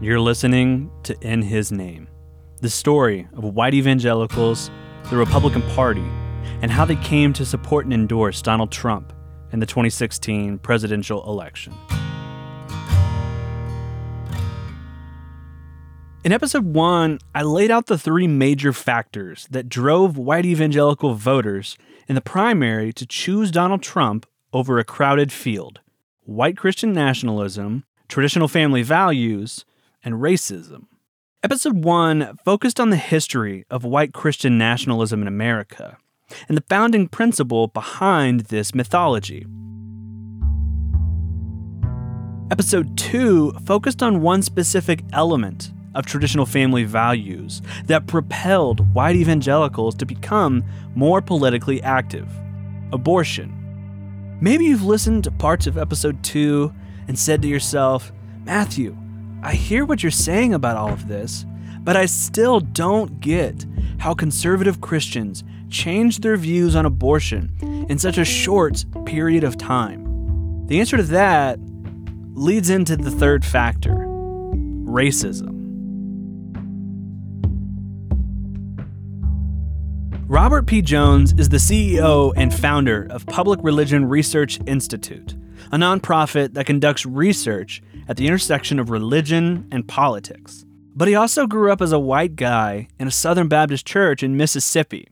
You're listening to In His Name, the story of white evangelicals, the Republican Party, and how they came to support and endorse Donald Trump in the 2016 presidential election. In episode one, I laid out the three major factors that drove white evangelical voters in the primary to choose Donald Trump over a crowded field white Christian nationalism, traditional family values, and racism. Episode 1 focused on the history of white Christian nationalism in America and the founding principle behind this mythology. Episode 2 focused on one specific element of traditional family values that propelled white evangelicals to become more politically active abortion. Maybe you've listened to parts of episode 2 and said to yourself, Matthew, I hear what you're saying about all of this, but I still don't get how conservative Christians change their views on abortion in such a short period of time. The answer to that leads into the third factor racism. Robert P. Jones is the CEO and founder of Public Religion Research Institute, a nonprofit that conducts research at the intersection of religion and politics. But he also grew up as a white guy in a Southern Baptist church in Mississippi.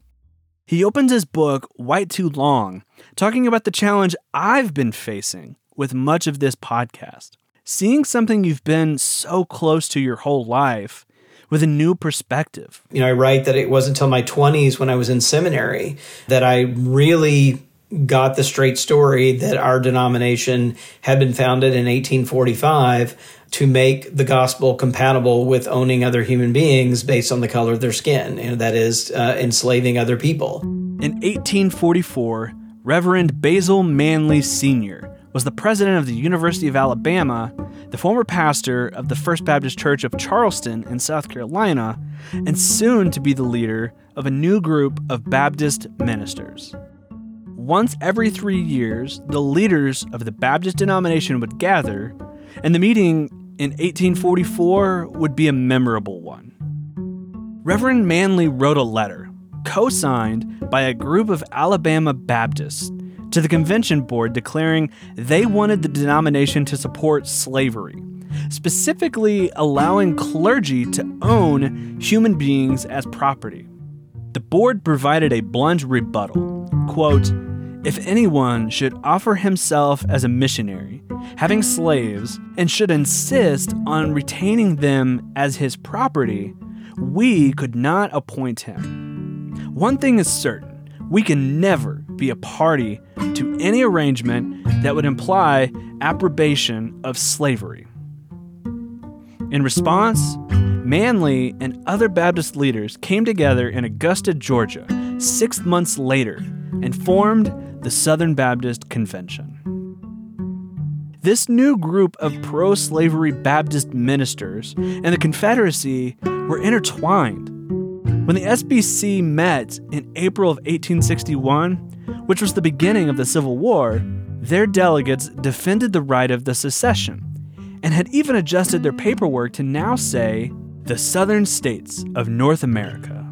He opens his book, White Too Long, talking about the challenge I've been facing with much of this podcast. Seeing something you've been so close to your whole life with a new perspective. You know, I write that it wasn't until my 20s when I was in seminary that I really got the straight story that our denomination had been founded in 1845 to make the gospel compatible with owning other human beings based on the color of their skin, and that is uh, enslaving other people. In 1844, Reverend Basil Manly Sr. was the president of the University of Alabama the former pastor of the First Baptist Church of Charleston in South Carolina, and soon to be the leader of a new group of Baptist ministers. Once every three years, the leaders of the Baptist denomination would gather, and the meeting in 1844 would be a memorable one. Reverend Manly wrote a letter, co signed by a group of Alabama Baptists, to the convention board declaring they wanted the denomination to support slavery, specifically allowing clergy to own human beings as property. The board provided a blunt rebuttal. Quote, if anyone should offer himself as a missionary, having slaves, and should insist on retaining them as his property, we could not appoint him. One thing is certain we can never be a party to any arrangement that would imply approbation of slavery. In response, Manly and other Baptist leaders came together in Augusta, Georgia, six months later and formed the Southern Baptist Convention. This new group of pro slavery Baptist ministers and the Confederacy were intertwined when the SBC met in April of 1861, which was the beginning of the Civil War, their delegates defended the right of the secession and had even adjusted their paperwork to now say the Southern States of North America.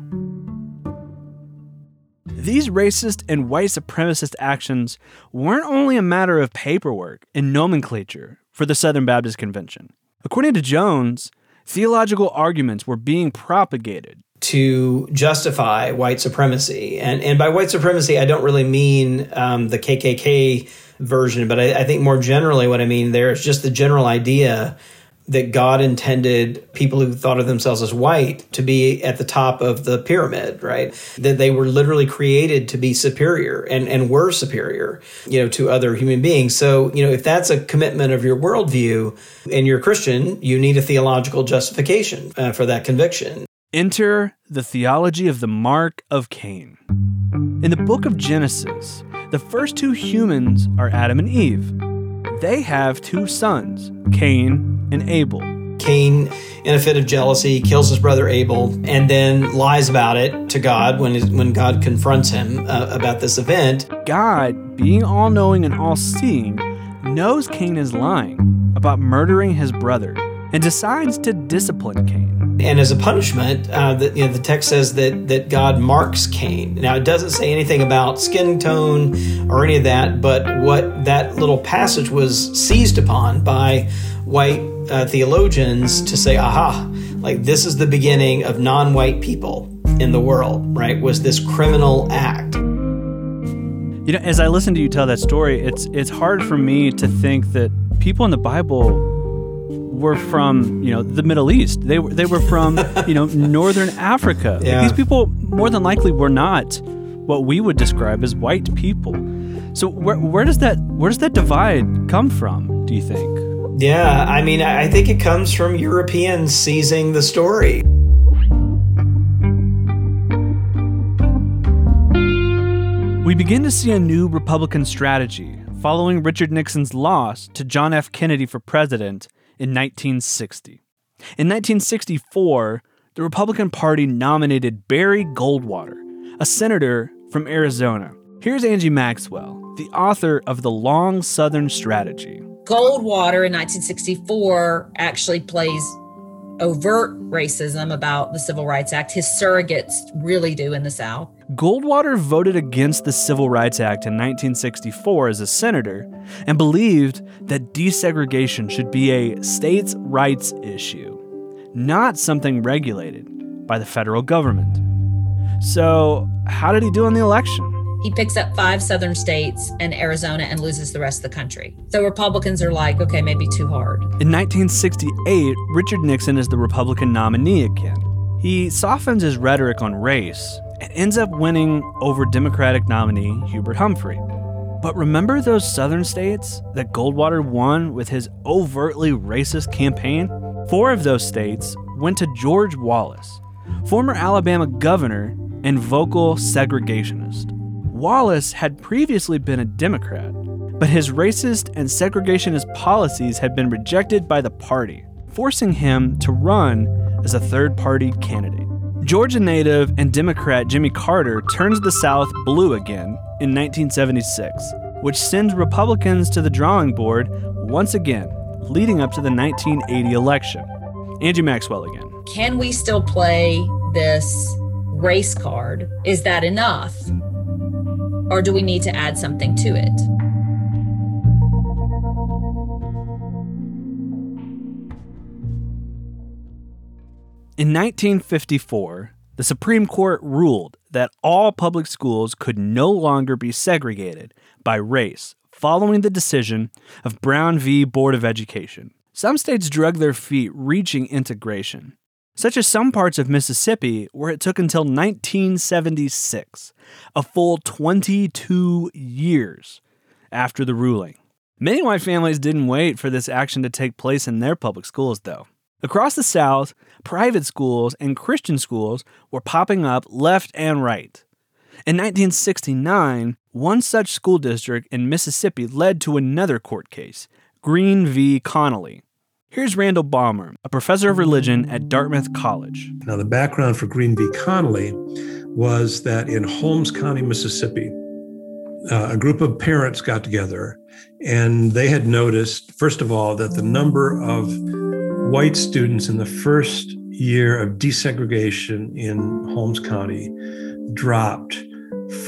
These racist and white supremacist actions weren't only a matter of paperwork and nomenclature for the Southern Baptist Convention. According to Jones, theological arguments were being propagated to justify white supremacy. And, and by white supremacy, I don't really mean um, the KKK version, but I, I think more generally what I mean there is just the general idea that God intended people who thought of themselves as white to be at the top of the pyramid, right? That they were literally created to be superior and, and were superior, you know, to other human beings. So, you know, if that's a commitment of your worldview and you're a Christian, you need a theological justification uh, for that conviction. Enter the theology of the mark of Cain. In the book of Genesis, the first two humans are Adam and Eve. They have two sons, Cain and Abel. Cain, in a fit of jealousy, kills his brother Abel and then lies about it to God when, when God confronts him uh, about this event. God, being all knowing and all seeing, knows Cain is lying about murdering his brother and decides to discipline Cain. And as a punishment, uh, the, you know, the text says that, that God marks Cain. Now, it doesn't say anything about skin tone or any of that, but what that little passage was seized upon by white uh, theologians to say, aha, like this is the beginning of non white people in the world, right? Was this criminal act. You know, as I listen to you tell that story, it's it's hard for me to think that people in the Bible were from you know the Middle East. They were they were from you know northern Africa. Yeah. Like, these people more than likely were not what we would describe as white people. So where where does that where does that divide come from? Do you think? Yeah, I mean, I think it comes from Europeans seizing the story. We begin to see a new Republican strategy following Richard Nixon's loss to John F. Kennedy for president in 1960. In 1964, the Republican Party nominated Barry Goldwater, a senator from Arizona. Here's Angie Maxwell, the author of The Long Southern Strategy. Goldwater in 1964 actually plays overt racism about the Civil Rights Act. His surrogates really do in the South. Goldwater voted against the Civil Rights Act in 1964 as a senator and believed that desegregation should be a states' rights issue, not something regulated by the federal government. So, how did he do in the election? He picks up five southern states and Arizona and loses the rest of the country. So Republicans are like, okay, maybe too hard. In 1968, Richard Nixon is the Republican nominee again. He softens his rhetoric on race and ends up winning over Democratic nominee Hubert Humphrey. But remember those southern states that Goldwater won with his overtly racist campaign? Four of those states went to George Wallace, former Alabama governor and vocal segregationist. Wallace had previously been a Democrat, but his racist and segregationist policies had been rejected by the party, forcing him to run as a third party candidate. Georgia native and Democrat Jimmy Carter turns the South blue again in 1976, which sends Republicans to the drawing board once again, leading up to the 1980 election. Angie Maxwell again. Can we still play this race card? Is that enough? Or do we need to add something to it? In 1954, the Supreme Court ruled that all public schools could no longer be segregated by race following the decision of Brown v. Board of Education. Some states drug their feet reaching integration, such as some parts of Mississippi, where it took until 1976, a full 22 years after the ruling. Many white families didn't wait for this action to take place in their public schools, though. Across the South, private schools and Christian schools were popping up left and right. In 1969, one such school district in Mississippi led to another court case, Green v. Connally. Here's Randall Balmer, a professor of religion at Dartmouth College. Now, the background for Green v. Connally was that in Holmes County, Mississippi, uh, a group of parents got together and they had noticed, first of all, that the number of white students in the first year of desegregation in Holmes County dropped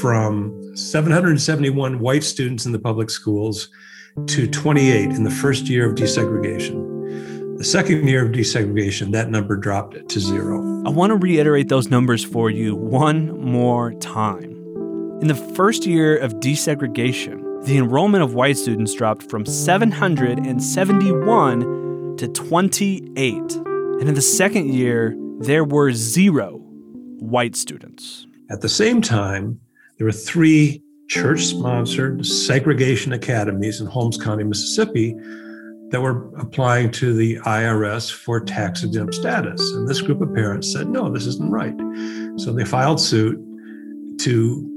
from 771 white students in the public schools to 28 in the first year of desegregation. The second year of desegregation, that number dropped to zero. I want to reiterate those numbers for you one more time. In the first year of desegregation, the enrollment of white students dropped from 771 to 28. And in the second year, there were zero white students. At the same time, there were three church sponsored segregation academies in Holmes County, Mississippi, that were applying to the IRS for tax exempt status. And this group of parents said, no, this isn't right. So they filed suit to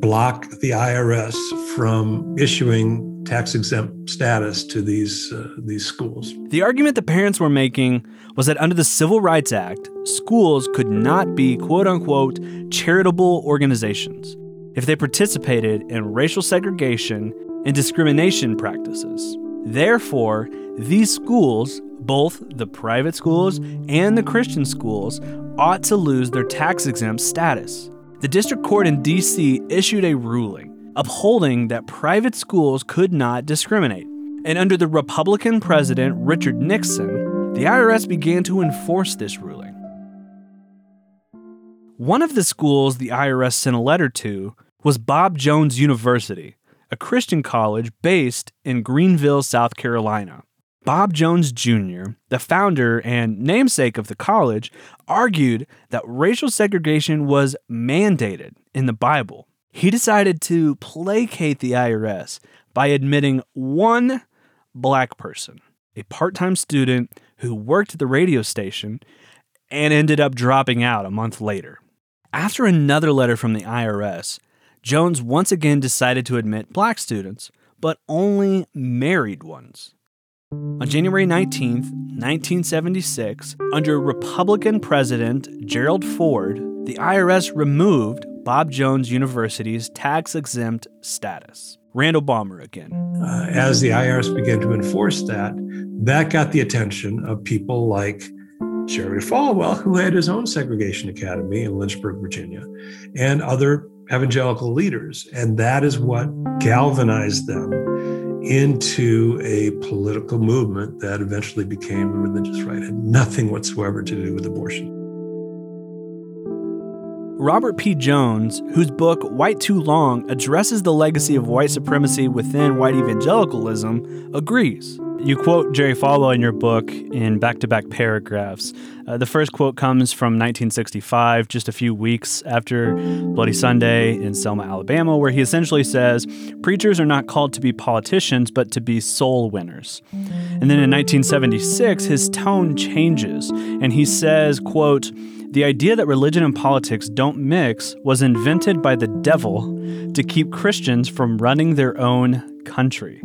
block the IRS from issuing tax exempt status to these uh, these schools. The argument the parents were making was that under the Civil Rights Act, schools could not be quote unquote charitable organizations if they participated in racial segregation and discrimination practices. Therefore, these schools, Both the private schools and the Christian schools ought to lose their tax exempt status. The district court in D.C. issued a ruling upholding that private schools could not discriminate. And under the Republican president Richard Nixon, the IRS began to enforce this ruling. One of the schools the IRS sent a letter to was Bob Jones University, a Christian college based in Greenville, South Carolina. Bob Jones Jr., the founder and namesake of the college, argued that racial segregation was mandated in the Bible. He decided to placate the IRS by admitting one black person, a part time student who worked at the radio station and ended up dropping out a month later. After another letter from the IRS, Jones once again decided to admit black students, but only married ones. On January 19, 1976, under Republican President Gerald Ford, the IRS removed Bob Jones University's tax exempt status. Randall Balmer again. Uh, as the IRS began to enforce that, that got the attention of people like Jerry Falwell, who had his own segregation academy in Lynchburg, Virginia, and other evangelical leaders. And that is what galvanized them into a political movement that eventually became the religious right. It had nothing whatsoever to do with abortion. Robert P. Jones, whose book White Too Long addresses the legacy of white supremacy within white evangelicalism, agrees. You quote Jerry Falwell in your book in back to back paragraphs. Uh, the first quote comes from 1965, just a few weeks after Bloody Sunday in Selma, Alabama, where he essentially says Preachers are not called to be politicians, but to be soul winners. And then in 1976, his tone changes, and he says, quote, the idea that religion and politics don't mix was invented by the devil to keep Christians from running their own country.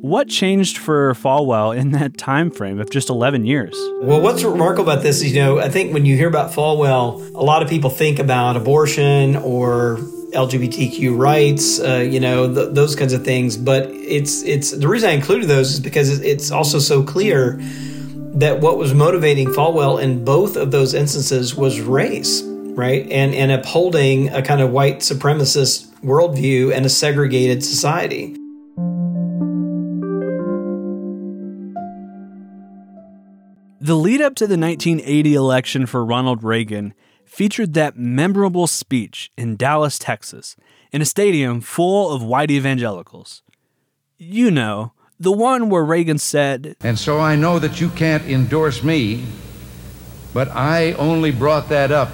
What changed for Falwell in that time frame of just 11 years? Well, what's remarkable about this is, you know, I think when you hear about Falwell, a lot of people think about abortion or LGBTQ rights, uh, you know, th- those kinds of things. But it's it's the reason I included those is because it's also so clear that what was motivating Falwell in both of those instances was race, right? And and upholding a kind of white supremacist worldview and a segregated society. The lead up to the 1980 election for Ronald Reagan featured that memorable speech in Dallas, Texas, in a stadium full of white evangelicals. You know, the one where Reagan said, And so I know that you can't endorse me, but I only brought that up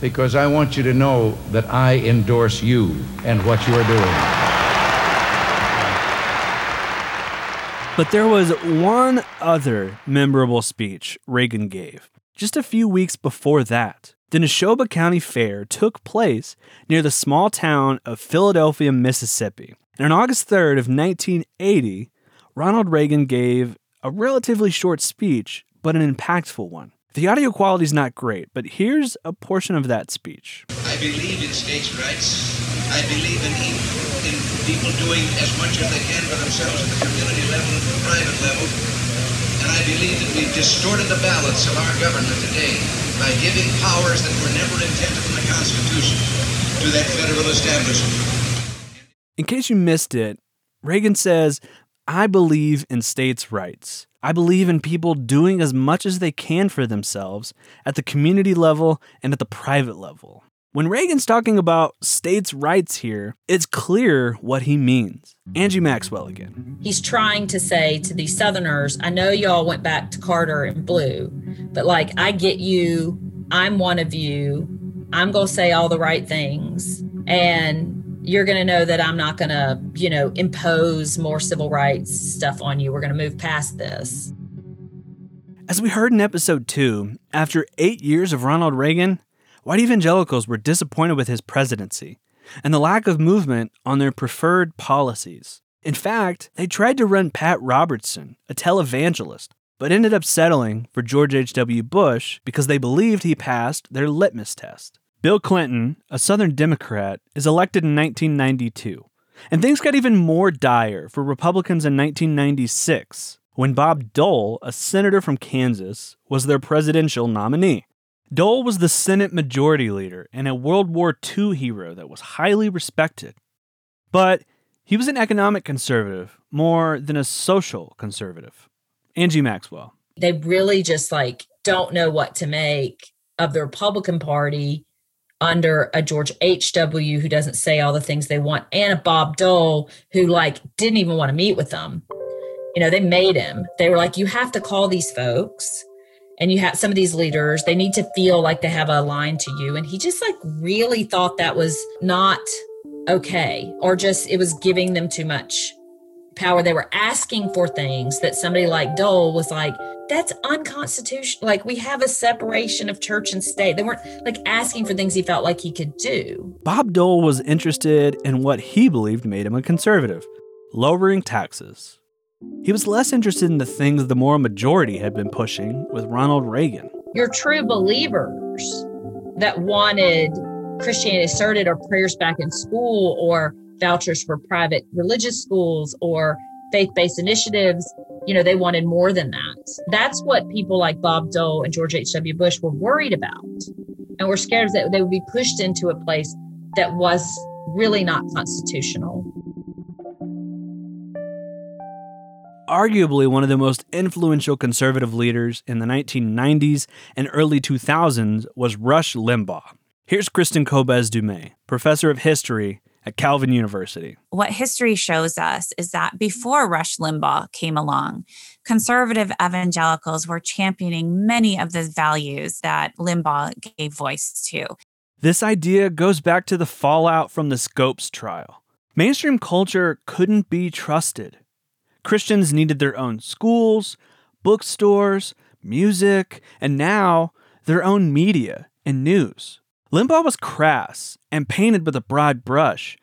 because I want you to know that I endorse you and what you are doing. But there was one other memorable speech Reagan gave just a few weeks before that. The Neshoba County Fair took place near the small town of Philadelphia, Mississippi. And on August 3rd of 1980, Ronald Reagan gave a relatively short speech, but an impactful one. The audio quality is not great, but here's a portion of that speech. I believe in states' rights. I believe in, in people doing as much as they can for themselves at the community level and the private level. And I believe that we've distorted the balance of our government today by giving powers that were never intended in the Constitution to that federal establishment. In case you missed it, Reagan says, I believe in states' rights. I believe in people doing as much as they can for themselves at the community level and at the private level. When Reagan's talking about states' rights here, it's clear what he means. Angie Maxwell again. He's trying to say to these Southerners, I know y'all went back to Carter and Blue, but like, I get you. I'm one of you. I'm going to say all the right things. And you're going to know that I'm not going to, you know, impose more civil rights stuff on you. We're going to move past this. As we heard in episode 2, after eight years of Ronald Reagan, white evangelicals were disappointed with his presidency and the lack of movement on their preferred policies. In fact, they tried to run Pat Robertson, a televangelist, but ended up settling for George H.W. Bush because they believed he passed their litmus test. Bill Clinton, a Southern Democrat, is elected in 1992. And things got even more dire for Republicans in 1996 when Bob Dole, a senator from Kansas, was their presidential nominee. Dole was the Senate Majority Leader and a World War II hero that was highly respected. But he was an economic conservative more than a social conservative. Angie Maxwell. They really just like don't know what to make of the Republican Party under a George H.W. who doesn't say all the things they want and a Bob Dole who like didn't even want to meet with them. You know, they made him. They were like, you have to call these folks and you have some of these leaders, they need to feel like they have a line to you. And he just like really thought that was not okay or just it was giving them too much power. They were asking for things that somebody like Dole was like, that's unconstitutional. Like we have a separation of church and state. They weren't like asking for things he felt like he could do. Bob Dole was interested in what he believed made him a conservative lowering taxes. He was less interested in the things the moral majority had been pushing with Ronald Reagan. Your true believers that wanted Christianity asserted or prayers back in school or vouchers for private religious schools or faith-based initiatives you know they wanted more than that. That's what people like bob dole and george h.w bush were worried about and were scared that they would be pushed into a place that was really not constitutional. Arguably one of the most influential conservative leaders in the 1990s and early 2000s was rush limbaugh. Here's Kristin Kobes Du Mez, professor of history at Calvin University. What history shows us is that before Rush Limbaugh came along, conservative evangelicals were championing many of the values that Limbaugh gave voice to. This idea goes back to the fallout from the Scopes trial. Mainstream culture couldn't be trusted. Christians needed their own schools, bookstores, music, and now their own media and news. Limbaugh was crass and painted with a broad brush,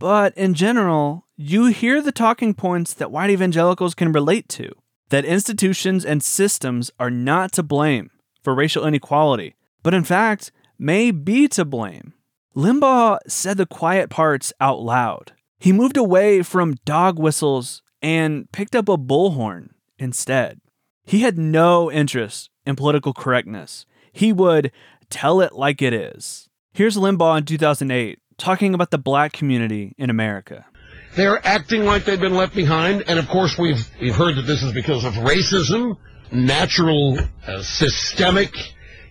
but in general, you hear the talking points that white evangelicals can relate to that institutions and systems are not to blame for racial inequality, but in fact, may be to blame. Limbaugh said the quiet parts out loud. He moved away from dog whistles and picked up a bullhorn instead. He had no interest in political correctness. He would Tell it like it is. Here's Limbaugh in 2008 talking about the black community in America. They're acting like they've been left behind, and of course we've we've heard that this is because of racism, natural, uh, systemic,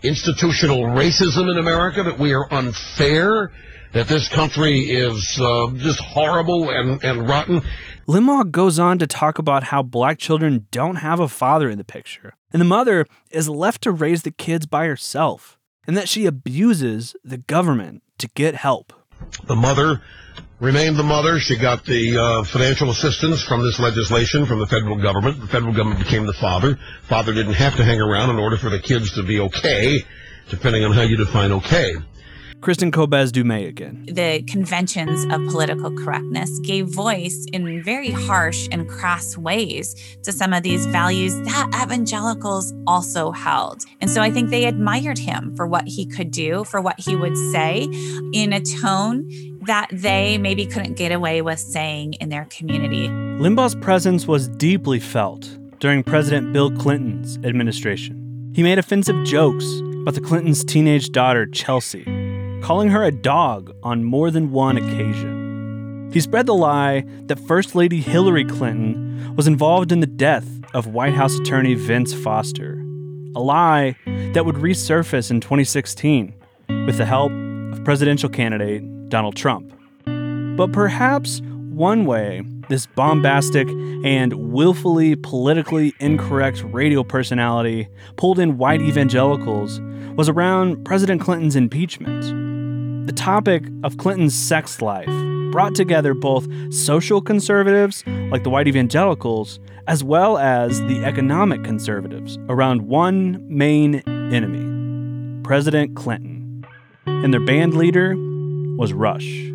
institutional racism in America. That we are unfair, that this country is uh, just horrible and, and rotten. Limbaugh goes on to talk about how black children don't have a father in the picture, and the mother is left to raise the kids by herself and that she abuses the government to get help. The mother remained the mother. She got the uh, financial assistance from this legislation from the federal government. The federal government became the father. Father didn't have to hang around in order for the kids to be okay, depending on how you define okay. Kristin Kobes du Mez again. The conventions of political correctness gave voice in very harsh and crass ways to some of these values that evangelicals also held. And so I think they admired him for what he could do, for what he would say in a tone that they maybe couldn't get away with saying in their community. Limbaugh's presence was deeply felt during President Bill Clinton's administration. He made offensive jokes about the Clintons' teenage daughter, Chelsea, calling her a dog on more than one occasion. He spread the lie that First Lady Hillary Clinton was involved in the death of White House attorney Vince Foster, a lie that would resurface in 2016 with the help of presidential candidate Donald Trump. But perhaps one way this bombastic and willfully politically incorrect radio personality pulled in white evangelicals was around President Clinton's impeachment. The topic of Clinton's sex life brought together both social conservatives, like the white evangelicals, as well as the economic conservatives around one main enemy President Clinton. And their band leader was Rush.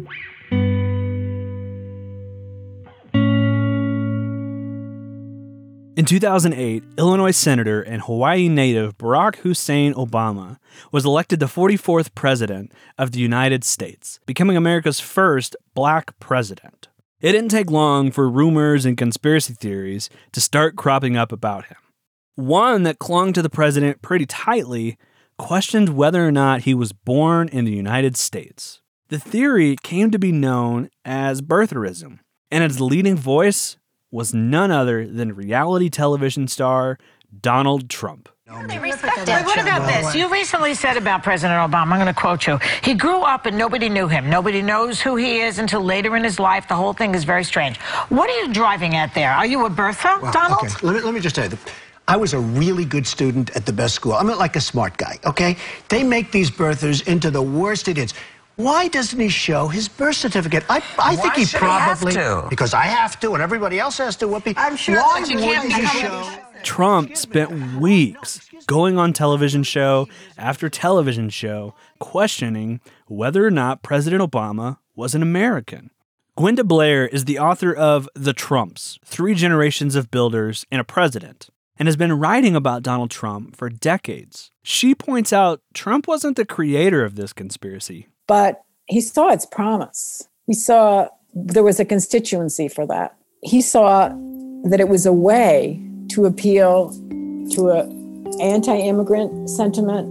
In 2008, Illinois Senator and Hawaii native Barack Hussein Obama was elected the 44th President of the United States, becoming America's first black president. It didn't take long for rumors and conspiracy theories to start cropping up about him. One that clung to the president pretty tightly questioned whether or not he was born in the United States. The theory came to be known as birtherism, and its leading voice was none other than reality television star Donald Trump. They respect him. What about this? You recently said about President Obama, I'm going to quote you. He grew up and nobody knew him. Nobody knows who he is until later in his life. The whole thing is very strange. What are you driving at there? Are you a birther, Well, Donald? Okay, let me, let me just tell you. I was a really good student at the best school. I'm not like a smart guy, okay? They make these birthers into the worst idiots. Why doesn't he show his birth certificate? I, I think he should he have probably to? because I have to and everybody else has to. Whoopi. I'm sure Why that you can't wouldn't he show? Trump spent weeks going on television show after television show questioning whether or not President Obama was an American. Gwenda Blair is the author of The Trumps Three Generations of Builders and a President, and has been writing about Donald Trump for decades. She points out Trump wasn't the creator of this conspiracy. But he saw its promise. He saw there was a constituency for that. He saw that it was a way to appeal to an anti-immigrant sentiment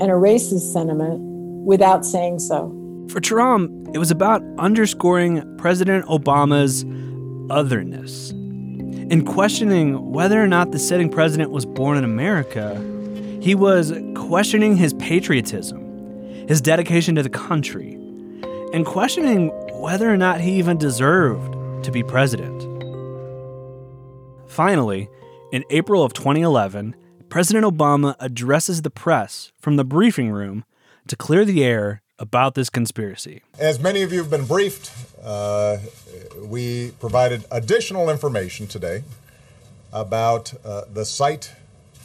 and a racist sentiment without saying so. For Trump, it was about underscoring President Obama's otherness. In questioning whether or not the sitting president was born in America, he was questioning his patriotism, his dedication to the country, and questioning whether or not he even deserved to be president. Finally, in April of 2011, President Obama addresses the press from the briefing room to clear the air about this conspiracy. As many of you have been briefed, uh, we provided additional information today about uh, the site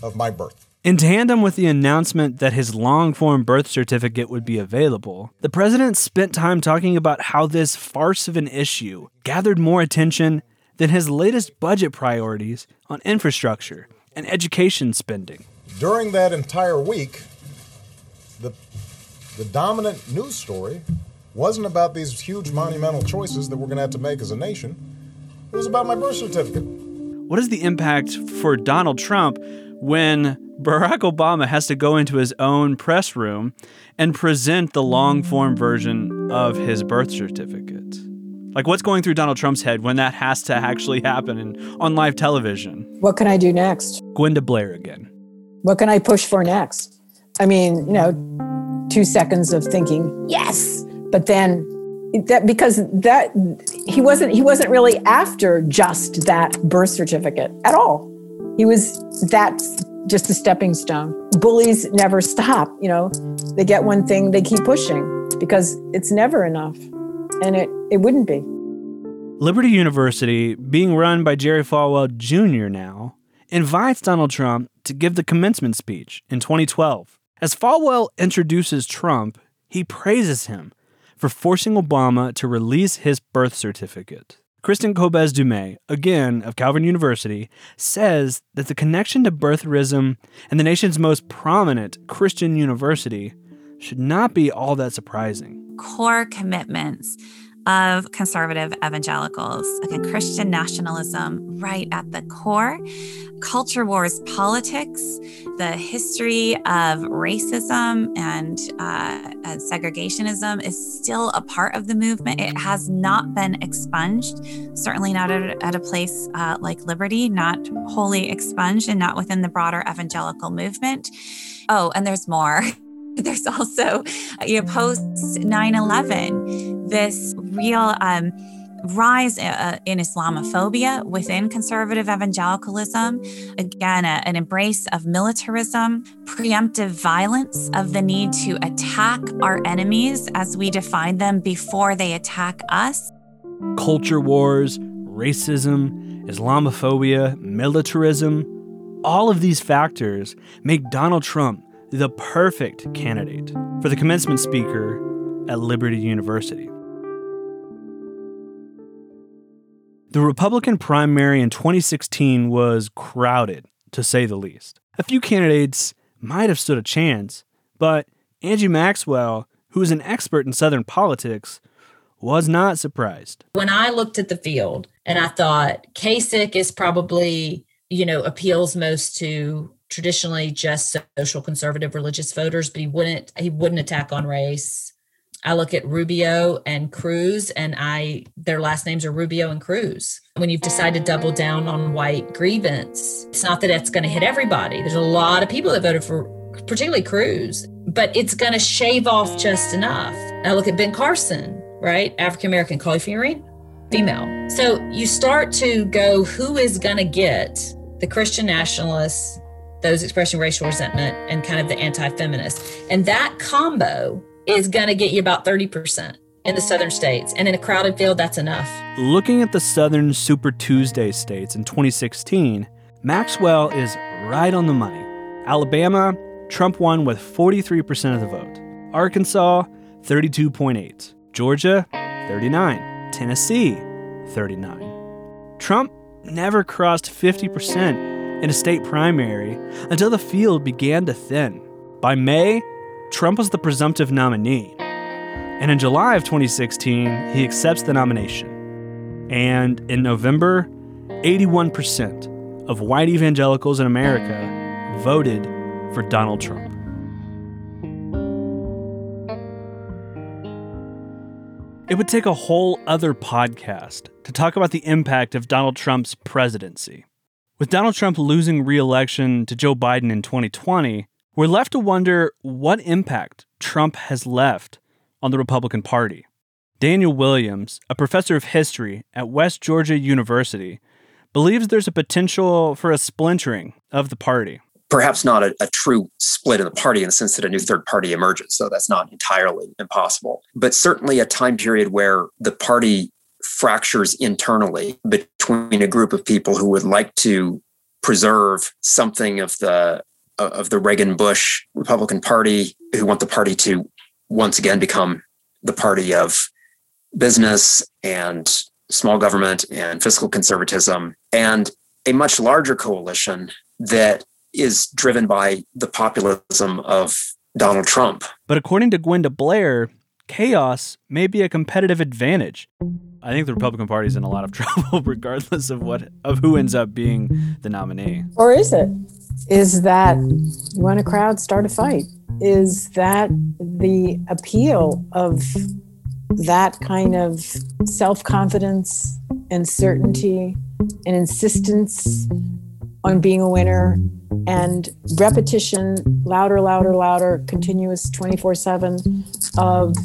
of my birth. In tandem with the announcement that his long form birth certificate would be available, the president spent time talking about how this farce of an issue gathered more attention than his latest budget priorities on infrastructure and education spending. During that entire week, the, the dominant news story wasn't about these huge monumental choices that we're going to have to make as a nation. It was about my birth certificate. What is the impact for Donald Trump when Barack Obama has to go into his own press room and present the long form version of his birth certificate? Like, what's going through Donald Trump's head when that has to actually happen in, on live television? What can I do next? Gwenda Blair again. What can I push for next? I mean, you know, two seconds of thinking, yes, but then that because that he wasn't he wasn't really after just that birth certificate at all. He was that's just a stepping stone. Bullies never stop, you know. They get one thing, they keep pushing because it's never enough. And it it wouldn't be. Liberty University, being run by Jerry Falwell Jr. now, invites Donald Trump to give the commencement speech in 2012. As Falwell introduces Trump, he praises him for forcing Obama to release his birth certificate. Kristin Kobes Du Mez, again of Calvin University, says that the connection to birtherism and the nation's most prominent Christian university should not be all that surprising. core commitments of conservative evangelicals. Again, Christian nationalism right at the core. Culture wars politics, the history of racism and, uh, and segregationism is still a part of the movement. It has not been expunged, certainly not at, at a place uh, like Liberty, not wholly expunged and not within the broader evangelical movement. Oh, and there's more. there's also you know post 9-11 this real um, rise uh, in islamophobia within conservative evangelicalism. Again a, an embrace of militarism preemptive violence of the need to attack our enemies as we define them before they attack us. Culture wars, racism, Islamophobia, militarism, all of these factors make Donald Trump the perfect candidate. For the commencement speaker at Liberty University. The Republican primary in 2016 was crowded, to say the least. A few candidates might have stood a chance, but Angie Maxwell, who is an expert in Southern politics, was not surprised. When I looked at the field and I thought Kasich is probably, you know, appeals most to traditionally just social conservative religious voters, but he wouldn't he wouldn't attack on race. I look at Rubio and Cruz, and I their last names are Rubio and Cruz. When you've decided to double down on white grievance, it's not that it's going to hit everybody. There's a lot of people that voted for particularly Cruz, but it's going to shave off just enough. I look at Ben Carson, right? African American, Fiorina, female. So you start to go, who is going to get the Christian nationalists, those expressing racial resentment, and kind of the anti feminist. And that combo is going to get you about 30% in the southern states. And in a crowded field, that's enough. Looking at the southern Super Tuesday states in 2016, Maxwell is right on the money. Alabama, Trump won with 43% of the vote. Arkansas, 32.8. Georgia, 39. Tennessee, 39. Trump never crossed 50% in a state primary until the field began to thin. By May, Trump was the presumptive nominee. And in July of 2016, he accepts the nomination. And in November, 81% of white evangelicals in America voted for Donald Trump. It would take a whole other podcast to talk about the impact of Donald Trump's presidency. With Donald Trump losing re election to Joe Biden in 2020, we're left to wonder what impact Trump has left on the Republican Party. Daniel Williams, a professor of history at West Georgia University, believes there's a potential for a splintering of the party perhaps not a, a, true split in the party in the sense that a new third party emerges. So that's not entirely impossible, but certainly a time period where the party fractures internally between a group of people who would like to preserve something of the of the Reagan Bush Republican Party, who want the party to once again become the party of business and small government and fiscal conservatism, and a much larger coalition that is driven by the populism of Donald Trump. But according to Gwenda Blair, chaos may be a competitive advantage. I think the Republican Party is in a lot of trouble, regardless of what of who ends up being the nominee. Or is it? Is that when a crowd start a fight? Is that the appeal of that kind of self confidence and certainty and insistence on being a winner and repetition, louder, louder, louder, continuous 24 7 of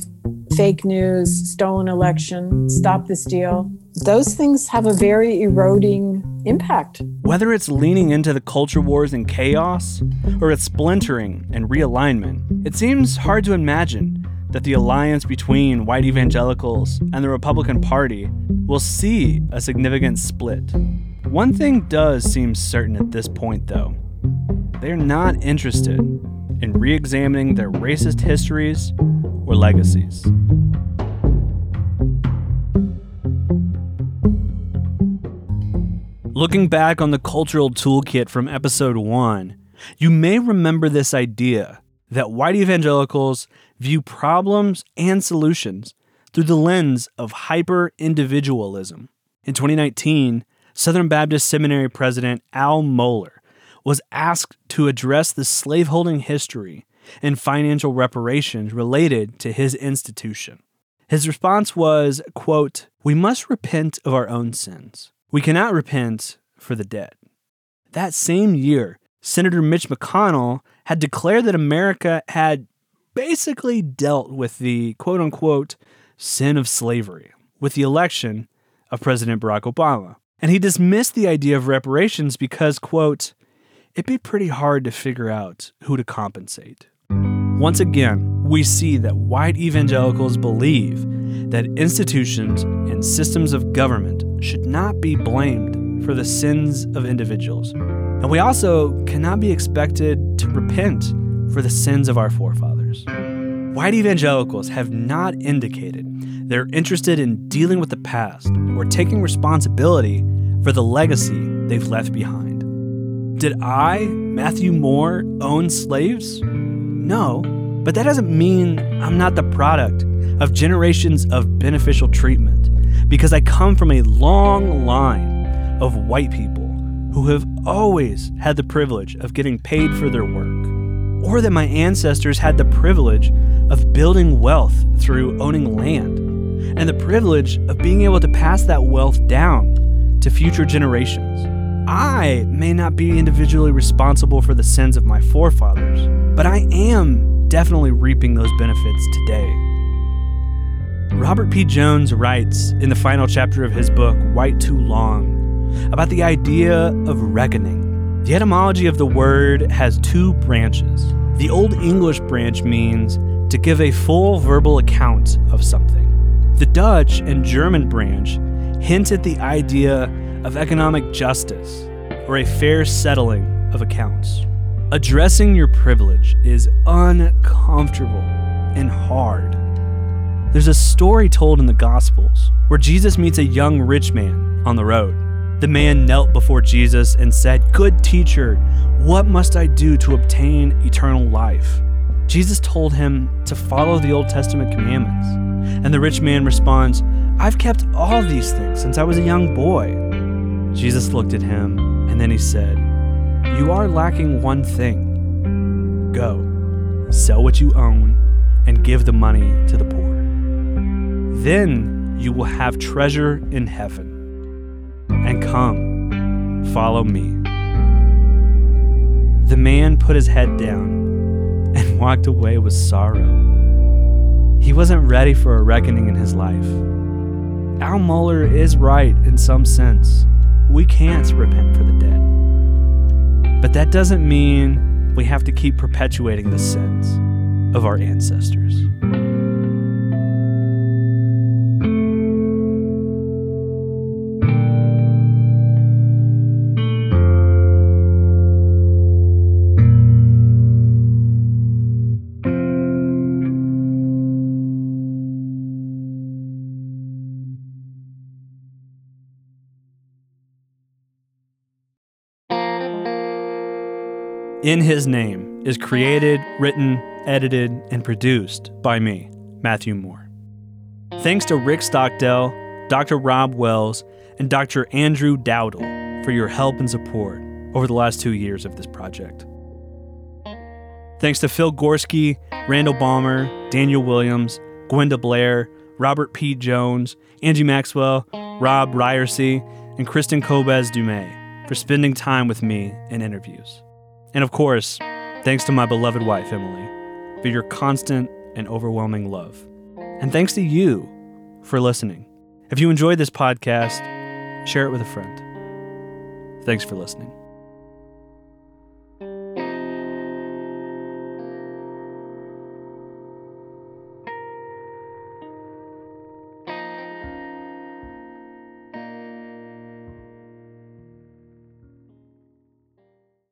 fake news, stolen election, stop this deal. Those things have a very eroding impact. Whether it's leaning into the culture wars and chaos, or it's splintering and realignment, it seems hard to imagine that the alliance between white evangelicals and the Republican Party will see a significant split. One thing does seem certain at this point, though they're not interested in re examining their racist histories or legacies. Looking back on the cultural toolkit from episode 1, you may remember this idea that white evangelicals view problems and solutions through the lens of hyper individualism. In 2019, Southern Baptist Seminary President Al Mohler was asked to address the slaveholding history and financial reparations related to his institution. His response was, quote, "We must repent of our own sins. We cannot repent for the dead." That same year, Senator Mitch McConnell had declared that America had basically dealt with the quote unquote sin of slavery with the election of President Barack Obama. And he dismissed the idea of reparations because, quote, it'd be pretty hard to figure out who to compensate. Once again, we see that white evangelicals believe that institutions and systems of government should not be blamed for the sins of individuals. And we also cannot be expected to repent for the sins of our forefathers. White evangelicals have not indicated they're interested in dealing with the past or taking responsibility for the legacy they've left behind. Did I, Matthew Moore, own slaves? No, But that doesn't mean I'm not the product of generations of beneficial treatment, because I come from a long line of white people who have always had the privilege of getting paid for their work, or that my ancestors had the privilege of building wealth through owning land, and the privilege of being able to pass that wealth down to future generations. I may not be individually responsible for the sins of my forefathers, but I am definitely reaping those benefits today. Robert P. Jones writes in the final chapter of his book, White Too Long, about the idea of reckoning. The etymology of the word has two branches. The Old English branch means to give a full verbal account of something. The Dutch and German branch hint at the idea of economic justice or a fair settling of accounts. Addressing your privilege is uncomfortable and hard. There's a story told in the Gospels where Jesus meets a young rich man on the road. The man knelt before Jesus and said, Good teacher, what must I do to obtain eternal life? Jesus told him to follow the Old Testament commandments. And the rich man responds, I've kept all these things since I was a young boy. Jesus looked at him and then he said, You are lacking one thing. Go, sell what you own, and give the money to the poor. Then you will have treasure in heaven. And come, follow me. The man put his head down and walked away with sorrow. He wasn't ready for a reckoning in his life. Al Mohler is right in some sense. We can't repent for the dead. But that doesn't mean we have to keep perpetuating the sins of our ancestors. In His Name is created, written, edited, and produced by me, Matthew Moore. Thanks to Rick Stockdale, Dr. Rob Wells, and Dr. Andrew Dowdle for your help and support over the last two years of this project. Thanks to Phil Gorski, Randall Balmer, Daniel Williams, Gwenda Blair, Robert P. Jones, Angie Maxwell, Rob Ryersey, and Kristin Kobes Du Mez for spending time with me in interviews. And of course, thanks to my beloved wife, Emily, for your constant and overwhelming love. And thanks to you for listening. If you enjoyed this podcast, share it with a friend. Thanks for listening.